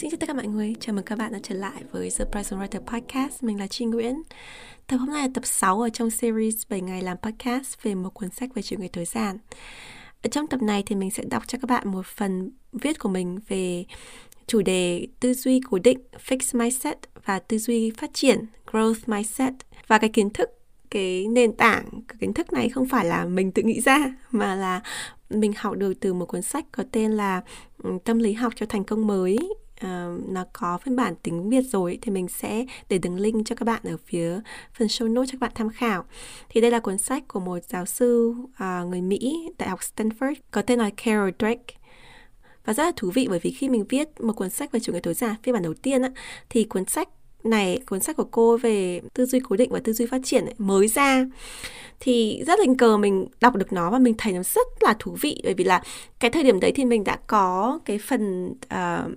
Xin chào tất cả mọi người, chào mừng các bạn đã trở lại với The Present Writer Podcast. Mình là Trinh Nguyễn. Tập hôm nay là tập 6 ở trong series 7 ngày làm podcast về một cuốn sách về chủ nghĩa tối giản. Ở trong tập này thì mình sẽ đọc cho các bạn một phần viết của mình về chủ đề tư duy cố định fixed mindset và tư duy phát triển growth mindset và cái kiến thức cái nền tảng cái kiến thức này không phải là mình tự nghĩ ra mà là mình học được từ một cuốn sách có tên là ừ, tâm lý học cho thành công mới uh, nó có phiên bản tiếng Việt rồi thì mình sẽ để đường link cho các bạn ở phía phần show notes cho các bạn tham khảo. Thì đây là cuốn sách của một giáo sư uh, người Mỹ tại học Stanford có tên là Carol Drake và rất là thú vị bởi vì khi mình viết một cuốn sách về chủ nghĩa tối giản phiên bản đầu tiên á, thì cuốn sách này cuốn sách của cô về tư duy cố định và tư duy phát triển ấy, mới ra thì rất tình cờ mình đọc được nó và mình thấy nó rất là thú vị bởi vì là cái thời điểm đấy thì mình đã có cái phần uh,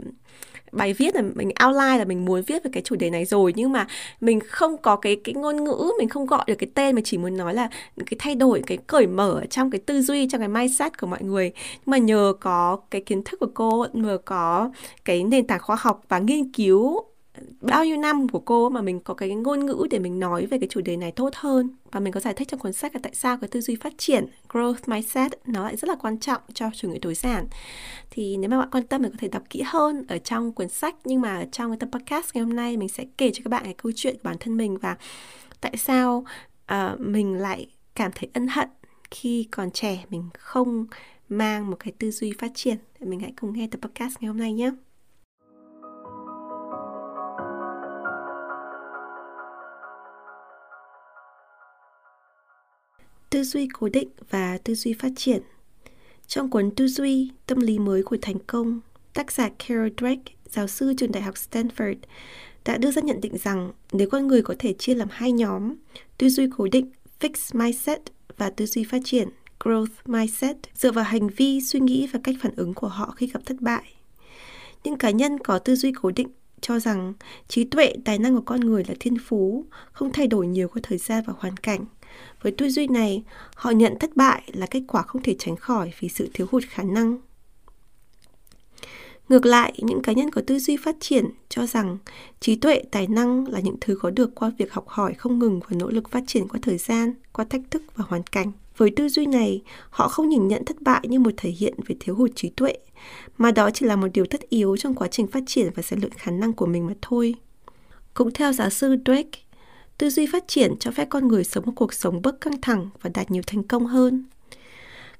bài viết là mình outline là mình muốn viết về cái chủ đề này rồi. Nhưng mà mình không có cái cái ngôn ngữ, mình không gọi được cái tên, mà chỉ muốn nói là cái thay đổi, cái cởi mở trong cái tư duy, trong cái mindset của mọi người. Nhưng mà nhờ có cái kiến thức của cô, nhờ có cái nền tảng khoa học và nghiên cứu bao nhiêu năm của cô mà mình có cái ngôn ngữ để mình nói về cái chủ đề này tốt hơn? Và mình có giải thích trong cuốn sách là tại sao cái tư duy phát triển growth mindset nó lại rất là quan trọng cho chủ nghĩa tối giản. Thì nếu mà bạn quan tâm mình có thể đọc kỹ hơn ở trong cuốn sách. Nhưng mà trong cái tập podcast ngày hôm nay mình sẽ kể cho các bạn cái câu chuyện của bản thân mình và tại sao uh, mình lại cảm thấy ân hận khi còn trẻ mình không mang một cái tư duy phát triển. Mình hãy cùng nghe tập podcast ngày hôm nay nhé. Tư duy cố định và tư duy phát triển. Trong cuốn Tư duy, tâm lý mới của thành công, tác giả Carol Drake, giáo sư trường đại học Stanford, đã đưa ra nhận định rằng nếu con người có thể chia làm hai nhóm, tư duy cố định, fixed mindset và tư duy phát triển, growth mindset, dựa vào hành vi, suy nghĩ và cách phản ứng của họ khi gặp thất bại. Những cá nhân có tư duy cố định cho rằng trí tuệ, tài năng của con người là thiên phú, không thay đổi nhiều qua thời gian và hoàn cảnh – với tư duy này, họ nhận thất bại là kết quả không thể tránh khỏi vì sự thiếu hụt khả năng. Ngược lại, những cá nhân có tư duy phát triển cho rằng trí tuệ, tài năng là những thứ có được qua việc học hỏi không ngừng và nỗ lực phát triển qua thời gian, qua thách thức và hoàn cảnh. Với tư duy này, họ không nhìn nhận thất bại như một thể hiện về thiếu hụt trí tuệ, mà đó chỉ là một điều tất yếu trong quá trình phát triển và rèn luyện khả năng của mình mà thôi. Cũng theo giáo sư Drake, Tư duy phát triển cho phép con người sống một cuộc sống bớt căng thẳng và đạt nhiều thành công hơn.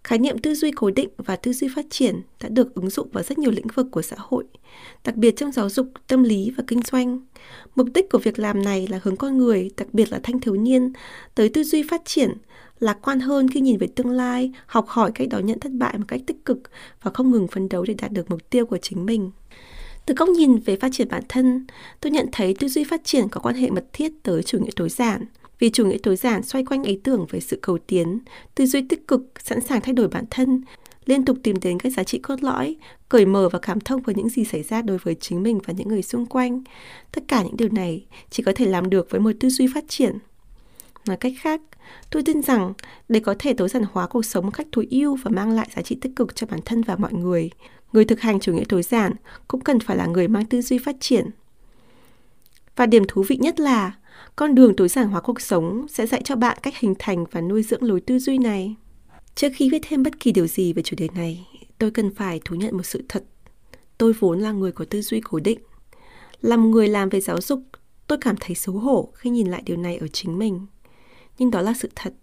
Khái niệm tư duy cố định và tư duy phát triển đã được ứng dụng vào rất nhiều lĩnh vực của xã hội, đặc biệt trong giáo dục, tâm lý và kinh doanh. Mục đích của việc làm này là hướng con người, đặc biệt là thanh thiếu niên, tới tư duy phát triển, lạc quan hơn khi nhìn về tương lai, học hỏi cách đón nhận thất bại một cách tích cực và không ngừng phấn đấu để đạt được mục tiêu của chính mình. Từ góc nhìn về phát triển bản thân, tôi nhận thấy tư duy phát triển có quan hệ mật thiết tới chủ nghĩa tối giản. Vì chủ nghĩa tối giản xoay quanh ý tưởng về sự cầu tiến, tư duy tích cực, sẵn sàng thay đổi bản thân, liên tục tìm đến các giá trị cốt lõi, cởi mở và cảm thông với những gì xảy ra đối với chính mình và những người xung quanh. Tất cả những điều này chỉ có thể làm được với một tư duy phát triển. Nói cách khác, tôi tin rằng để có thể tối giản hóa cuộc sống một cách tối ưu và mang lại giá trị tích cực cho bản thân và mọi người, người thực hành chủ nghĩa tối giản cũng cần phải là người mang tư duy phát triển. Và điểm thú vị nhất là con đường tối giản hóa cuộc sống sẽ dạy cho bạn cách hình thành và nuôi dưỡng lối tư duy này. Trước khi viết thêm bất kỳ điều gì về chủ đề này, tôi cần phải thú nhận một sự thật. Tôi vốn là người có tư duy cố định. Làm người làm về giáo dục, tôi cảm thấy xấu hổ khi nhìn lại điều này ở chính mình. Nhưng đó là sự thật.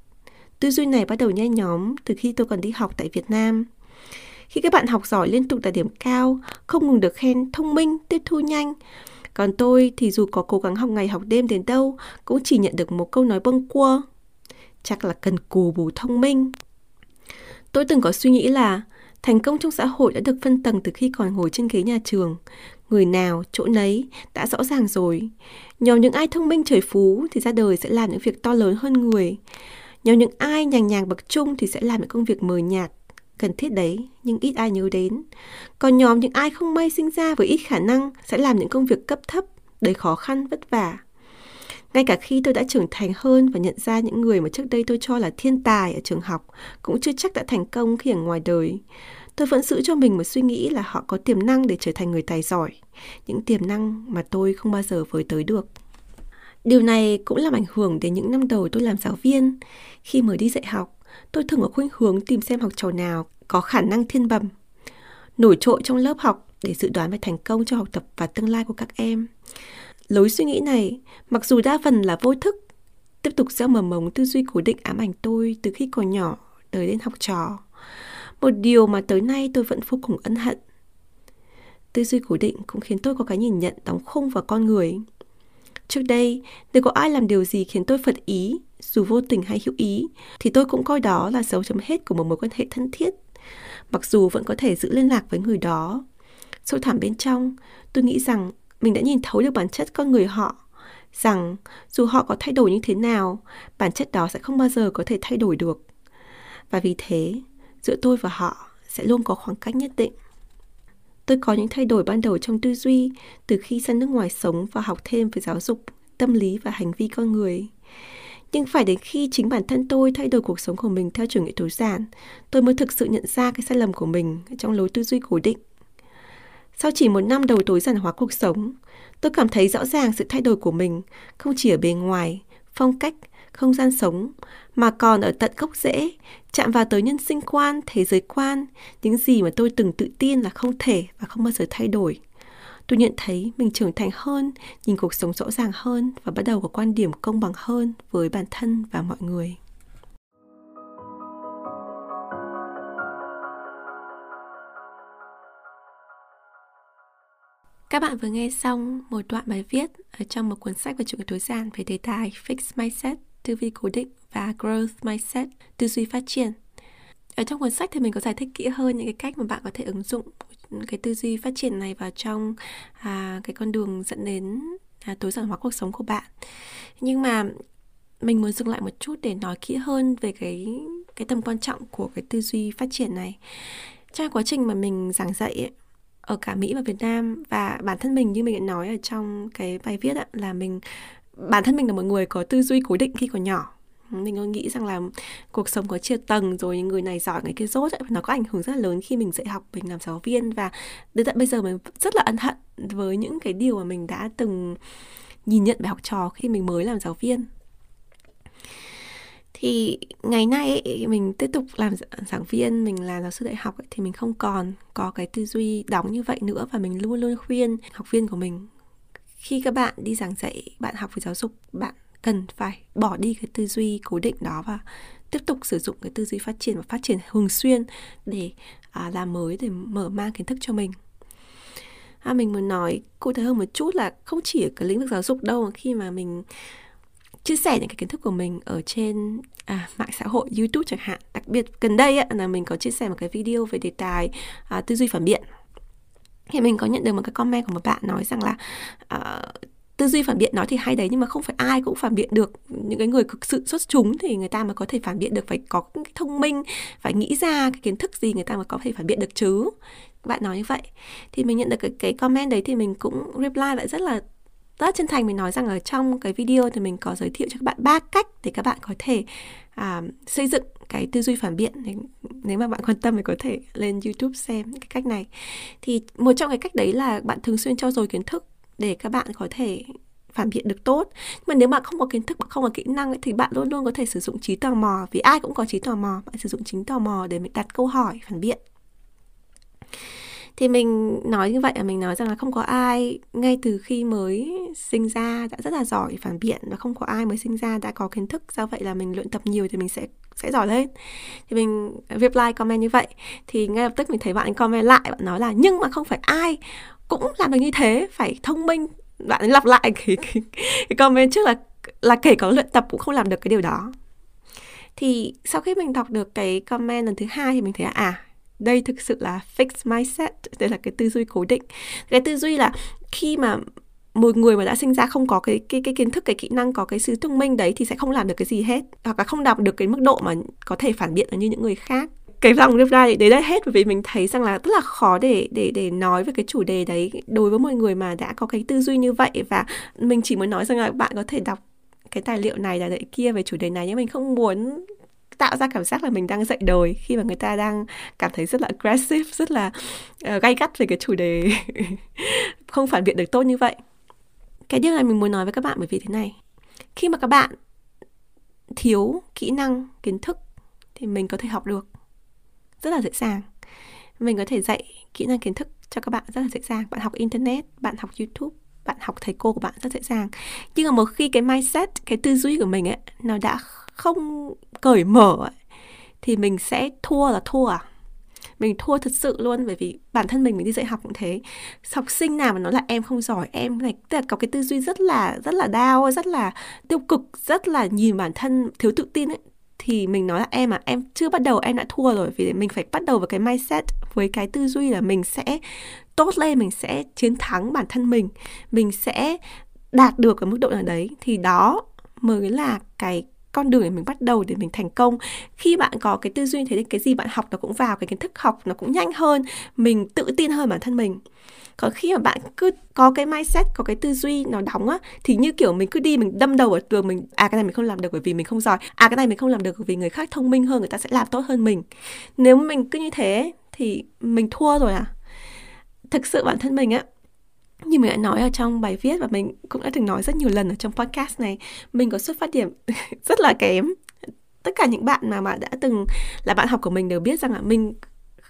Tư duy này bắt đầu nhen nhóm từ khi tôi còn đi học tại Việt Nam – khi các bạn học giỏi liên tục đạt điểm cao, không ngừng được khen thông minh, tiếp thu nhanh. Còn tôi thì dù có cố gắng học ngày học đêm đến đâu, cũng chỉ nhận được một câu nói bâng quơ. Chắc là cần cù bù thông minh. Tôi từng có suy nghĩ là thành công trong xã hội đã được phân tầng từ khi còn ngồi trên ghế nhà trường. Người nào, chỗ nấy, đã rõ ràng rồi. Nhóm những ai thông minh trời phú thì ra đời sẽ làm những việc to lớn hơn người. Nhóm những ai nhàng nhàng bậc trung thì sẽ làm những công việc mờ nhạt, cần thiết đấy nhưng ít ai nhớ đến. Còn nhóm những ai không may sinh ra với ít khả năng sẽ làm những công việc cấp thấp, đầy khó khăn, vất vả. Ngay cả khi tôi đã trưởng thành hơn và nhận ra những người mà trước đây tôi cho là thiên tài ở trường học cũng chưa chắc đã thành công khi ở ngoài đời. Tôi vẫn giữ cho mình một suy nghĩ là họ có tiềm năng để trở thành người tài giỏi, những tiềm năng mà tôi không bao giờ với tới được. Điều này cũng làm ảnh hưởng đến những năm đầu tôi làm giáo viên. Khi mới đi dạy học, tôi thường có khuynh hướng tìm xem học trò nào có khả năng thiên bẩm, nổi trội trong lớp học để dự đoán về thành công cho học tập và tương lai của các em. Lối suy nghĩ này, mặc dù đa phần là vô thức, tiếp tục gieo mầm mống tư duy cố định ám ảnh tôi từ khi còn nhỏ tới đến học trò. Một điều mà tới nay tôi vẫn vô cùng ân hận. Tư duy cố định cũng khiến tôi có cái nhìn nhận đóng khung vào con người. Trước đây, nếu có ai làm điều gì khiến tôi phật ý, dù vô tình hay hữu ý, thì tôi cũng coi đó là dấu chấm hết của một mối quan hệ thân thiết. Mặc dù vẫn có thể giữ liên lạc với người đó. Sâu thẳm bên trong, tôi nghĩ rằng mình đã nhìn thấu được bản chất con người họ, rằng dù họ có thay đổi như thế nào, bản chất đó sẽ không bao giờ có thể thay đổi được. Và vì thế, giữa tôi và họ sẽ luôn có khoảng cách nhất định. Tôi có những thay đổi ban đầu trong tư duy từ khi sang nước ngoài sống và học thêm về giáo dục, tâm lý và hành vi con người. Nhưng phải đến khi chính bản thân tôi thay đổi cuộc sống của mình theo chủ nghĩa tối giản, tôi mới thực sự nhận ra cái sai lầm của mình trong lối tư duy cố định. Sau chỉ một năm đầu tối giản hóa cuộc sống, tôi cảm thấy rõ ràng sự thay đổi của mình không chỉ ở bề ngoài, phong cách, không gian sống, mà còn ở tận gốc rễ, chạm vào tới nhân sinh quan, thế giới quan, những gì mà tôi từng tự tin là không thể và không bao giờ thay đổi. Tôi nhận thấy mình trưởng thành hơn, nhìn cuộc sống rõ ràng hơn và bắt đầu có quan điểm công bằng hơn với bản thân và mọi người. Các bạn vừa nghe xong một đoạn bài viết ở trong một cuốn sách về chủ nghĩa tối giản về đề tài Fix Mindset, tư duy cố định và Growth Mindset, tư duy phát triển. Ở trong cuốn sách thì mình có giải thích kỹ hơn những cái cách mà bạn có thể ứng dụng cái tư duy phát triển này vào trong à, cái con đường dẫn đến à, tối giản hóa cuộc sống của bạn. Nhưng mà mình muốn dừng lại một chút để nói kỹ hơn về cái cái tầm quan trọng của cái tư duy phát triển này. Trong quá trình mà mình giảng dạy ấy, ở cả Mỹ và Việt Nam và bản thân mình như mình đã nói ở trong cái bài viết ạ, là mình bản thân mình là một người có tư duy cố định khi còn nhỏ. Mình có nghĩ rằng là cuộc sống có chia tầng rồi người này giỏi người kia dốt ấy, nó có ảnh hưởng rất là lớn khi mình dạy học mình làm giáo viên. Và đến tận bây giờ mình rất là ân hận với những cái điều mà mình đã từng nhìn nhận về học trò khi mình mới làm giáo viên. Thì ngày nay ấy, mình tiếp tục làm giảng viên mình là giáo sư đại học ấy, thì mình không còn có cái tư duy đóng như vậy nữa và mình luôn luôn khuyên học viên của mình khi các bạn đi giảng dạy bạn học về giáo dục bạn cần phải bỏ đi cái tư duy cố định đó và tiếp tục sử dụng cái tư duy phát triển và phát triển thường xuyên để à, làm mới để mở mang kiến thức cho mình. À, mình muốn nói cụ thể hơn một chút là không chỉ ở cái lĩnh vực giáo dục đâu khi mà mình chia sẻ những cái kiến thức của mình ở trên à, mạng xã hội YouTube chẳng hạn đặc biệt gần đây ấy, là mình có chia sẻ một cái video về đề tài à, tư duy phản biện thì mình có nhận được một cái comment của một bạn nói rằng là uh, tư duy phản biện nói thì hay đấy nhưng mà không phải ai cũng phản biện được những cái người cực sự xuất chúng thì người ta mới có thể phản biện được phải có cái thông minh phải nghĩ ra cái kiến thức gì người ta mới có thể phản biện được chứ. Bạn nói như vậy. Thì mình nhận được cái, cái comment đấy thì mình cũng reply lại rất là rất chân thành mình nói rằng ở trong cái video thì mình có giới thiệu cho các bạn ba cách để các bạn có thể à, xây dựng cái tư duy phản biện. Nếu mà bạn quan tâm thì có thể lên YouTube xem cái cách này. Thì một trong cái cách đấy là bạn thường xuyên trau dồi kiến thức để các bạn có thể phản biện được tốt. Nhưng mà nếu bạn không có kiến thức không có kỹ năng ấy, thì bạn luôn luôn có thể sử dụng trí tò mò. Vì ai cũng có trí tò mò bạn sử dụng chính tò mò để mình đặt câu hỏi phản biện thì mình nói như vậy là mình nói rằng là không có ai ngay từ khi mới sinh ra đã rất là giỏi phản biện và không có ai mới sinh ra đã có kiến thức. Do vậy là mình luyện tập nhiều thì mình sẽ sẽ giỏi lên. Thì mình reply comment như vậy. Thì ngay lập tức mình thấy bạn comment lại bạn nói là nhưng mà không phải ai cũng làm được như thế phải thông minh. Bạn lặp lại cái, cái, cái comment trước là là kể có luyện tập cũng không làm được cái điều đó. Thì sau khi mình đọc được cái comment lần thứ hai thì mình thấy à đây thực sự là fixed mindset, đây là cái tư duy cố định. Cái tư duy là khi mà một người mà đã sinh ra không có cái cái cái kiến thức, cái kỹ năng, có cái sự thông minh đấy thì sẽ không làm được cái gì hết, hoặc là không đạt được cái mức độ mà có thể phản biện như những người khác. Cái dòng reply đấy là hết, bởi vì mình thấy rằng là rất là khó để để để nói về cái chủ đề đấy đối với mọi người mà đã có cái tư duy như vậy. Và mình chỉ muốn nói rằng là bạn có thể đọc cái tài liệu này là đấy kia về chủ đề này nhưng mình không muốn tạo ra cảm giác là mình đang dạy đời khi mà người ta đang cảm thấy rất là aggressive rất là uh, gay gắt về cái chủ đề không phản biện được tốt như vậy. Cái điều này mình muốn nói với các bạn bởi vì thế này khi mà các bạn thiếu kỹ năng kiến thức thì mình có thể học được rất là dễ dàng. Mình có thể dạy kỹ năng kiến thức cho các bạn rất là dễ dàng. Bạn học internet bạn học youtube bạn học thầy cô của bạn rất dễ dàng. Nhưng mà một khi cái mindset cái tư duy của mình ấy nó đã không cởi mở ấy, thì mình sẽ thua là thua à? Mình thua thật sự luôn bởi vì bản thân mình mình đi dạy học cũng thế. Học sinh nào mà nói là em không giỏi em này tức là có cái tư duy rất là rất là đau rất là tiêu cực rất là nhìn bản thân thiếu tự tin ấy thì mình nói là em à em chưa bắt đầu em đã thua rồi vì mình phải bắt đầu với cái mindset với cái tư duy là mình sẽ tốt lên mình sẽ chiến thắng bản thân mình mình sẽ đạt được ở mức độ nào đấy. Thì đó mới là cái con đường để mình bắt đầu để mình thành công. Khi bạn có cái tư duy thế thì cái gì bạn học nó cũng vào, cái kiến thức học nó cũng nhanh hơn, mình tự tin hơn bản thân mình. Còn khi mà bạn cứ có cái mindset, có cái tư duy nó đóng á, thì như kiểu mình cứ đi, mình đâm đầu ở tường, mình à cái này mình không làm được bởi vì mình không giỏi à cái này mình không làm được bởi vì người khác thông minh hơn, người ta sẽ làm tốt hơn mình. Nếu mình cứ như thế thì mình thua rồi à. Thực sự bản thân mình á như mình đã nói ở trong bài viết và mình cũng đã từng nói rất nhiều lần ở trong podcast này, mình có xuất phát điểm rất là kém. Tất cả những bạn mà mà đã từng là bạn học của mình đều biết rằng là mình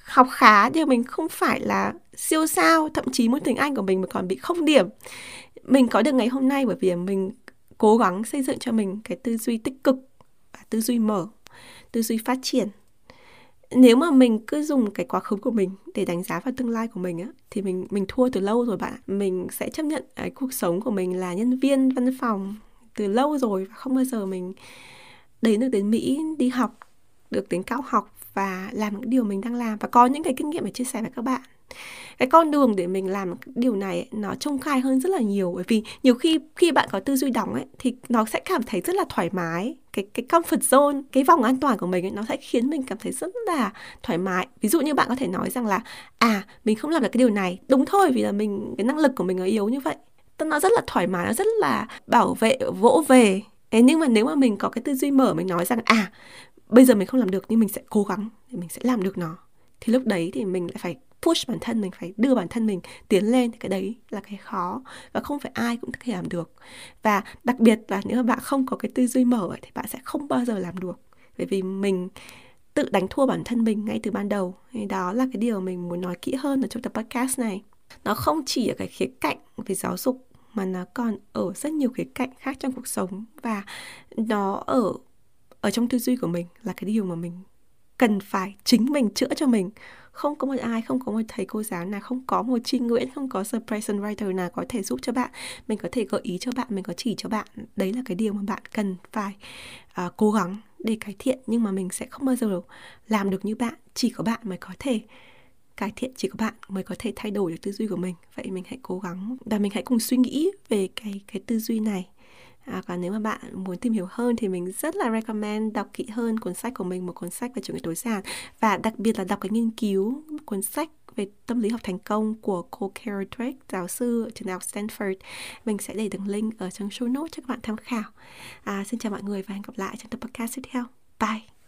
học khá nhưng mình không phải là siêu sao, thậm chí môn tiếng Anh của mình mà còn bị không điểm. Mình có được ngày hôm nay bởi vì mình cố gắng xây dựng cho mình cái tư duy tích cực và tư duy mở, tư duy phát triển nếu mà mình cứ dùng cái quá khứ của mình để đánh giá vào tương lai của mình á, thì mình mình thua từ lâu rồi bạn mình sẽ chấp nhận cái cuộc sống của mình là nhân viên văn phòng từ lâu rồi và không bao giờ mình đến được đến Mỹ, đi học, được đến cao học và làm những điều mình đang làm. Và có những cái kinh nghiệm để chia sẻ với các bạn cái con đường để mình làm điều này nó trông khai hơn rất là nhiều. Bởi vì nhiều khi khi bạn có tư duy đóng ấy thì nó sẽ cảm thấy rất là thoải mái. Cái cái comfort zone cái vòng an toàn của mình ấy, nó sẽ khiến mình cảm thấy rất là thoải mái. Ví dụ như bạn có thể nói rằng là à mình không làm được cái điều này. Đúng thôi vì là mình cái năng lực của mình nó yếu như vậy. Nó rất là thoải mái nó rất là bảo vệ vỗ về. Thế nhưng mà nếu mà mình có cái tư duy mở mình nói rằng à bây giờ mình không làm được nhưng mình sẽ cố gắng để mình sẽ làm được nó thì lúc đấy thì mình lại phải push bản thân mình, phải đưa bản thân mình tiến lên cái đấy là cái khó và không phải ai cũng có thể làm được. Và đặc biệt là nếu mà bạn không có cái tư duy mở thì bạn sẽ không bao giờ làm được. Bởi vì mình tự đánh thua bản thân mình ngay từ ban đầu. Thì đó là cái điều mình muốn nói kỹ hơn ở trong tập podcast này. Nó không chỉ ở cái khía cạnh về giáo dục, mà nó còn ở rất nhiều khía cạnh khác trong cuộc sống. Và nó ở ở trong tư duy của mình là cái điều mà mình cần phải chính mình chữa cho mình. Không có một ai không có một thầy cô giáo nào không có một chi nguyễn không có surprise writer nào có thể giúp cho bạn. Mình có thể gợi ý cho bạn mình có chỉ cho bạn. Đấy là cái điều mà bạn cần phải uh, cố gắng để cải thiện. Nhưng mà mình sẽ không bao giờ làm được như bạn. Chỉ có bạn mới có thể cải thiện chỉ có bạn mới có thể thay đổi được tư duy của mình. Vậy mình hãy cố gắng và mình hãy cùng suy nghĩ về cái cái tư duy này. À, còn nếu mà bạn muốn tìm hiểu hơn thì mình rất là recommend đọc kỹ hơn cuốn sách của mình một cuốn sách về chủ nghĩa tối giản và đặc biệt là đọc cái nghiên cứu cuốn sách về tâm lý học thành công của cô Carol Drake, giáo sư trường đại học Stanford. Mình sẽ để đường link ở trong show notes cho các bạn tham khảo. À, xin chào mọi người và hẹn gặp lại trong tập podcast tiếp theo. Bye!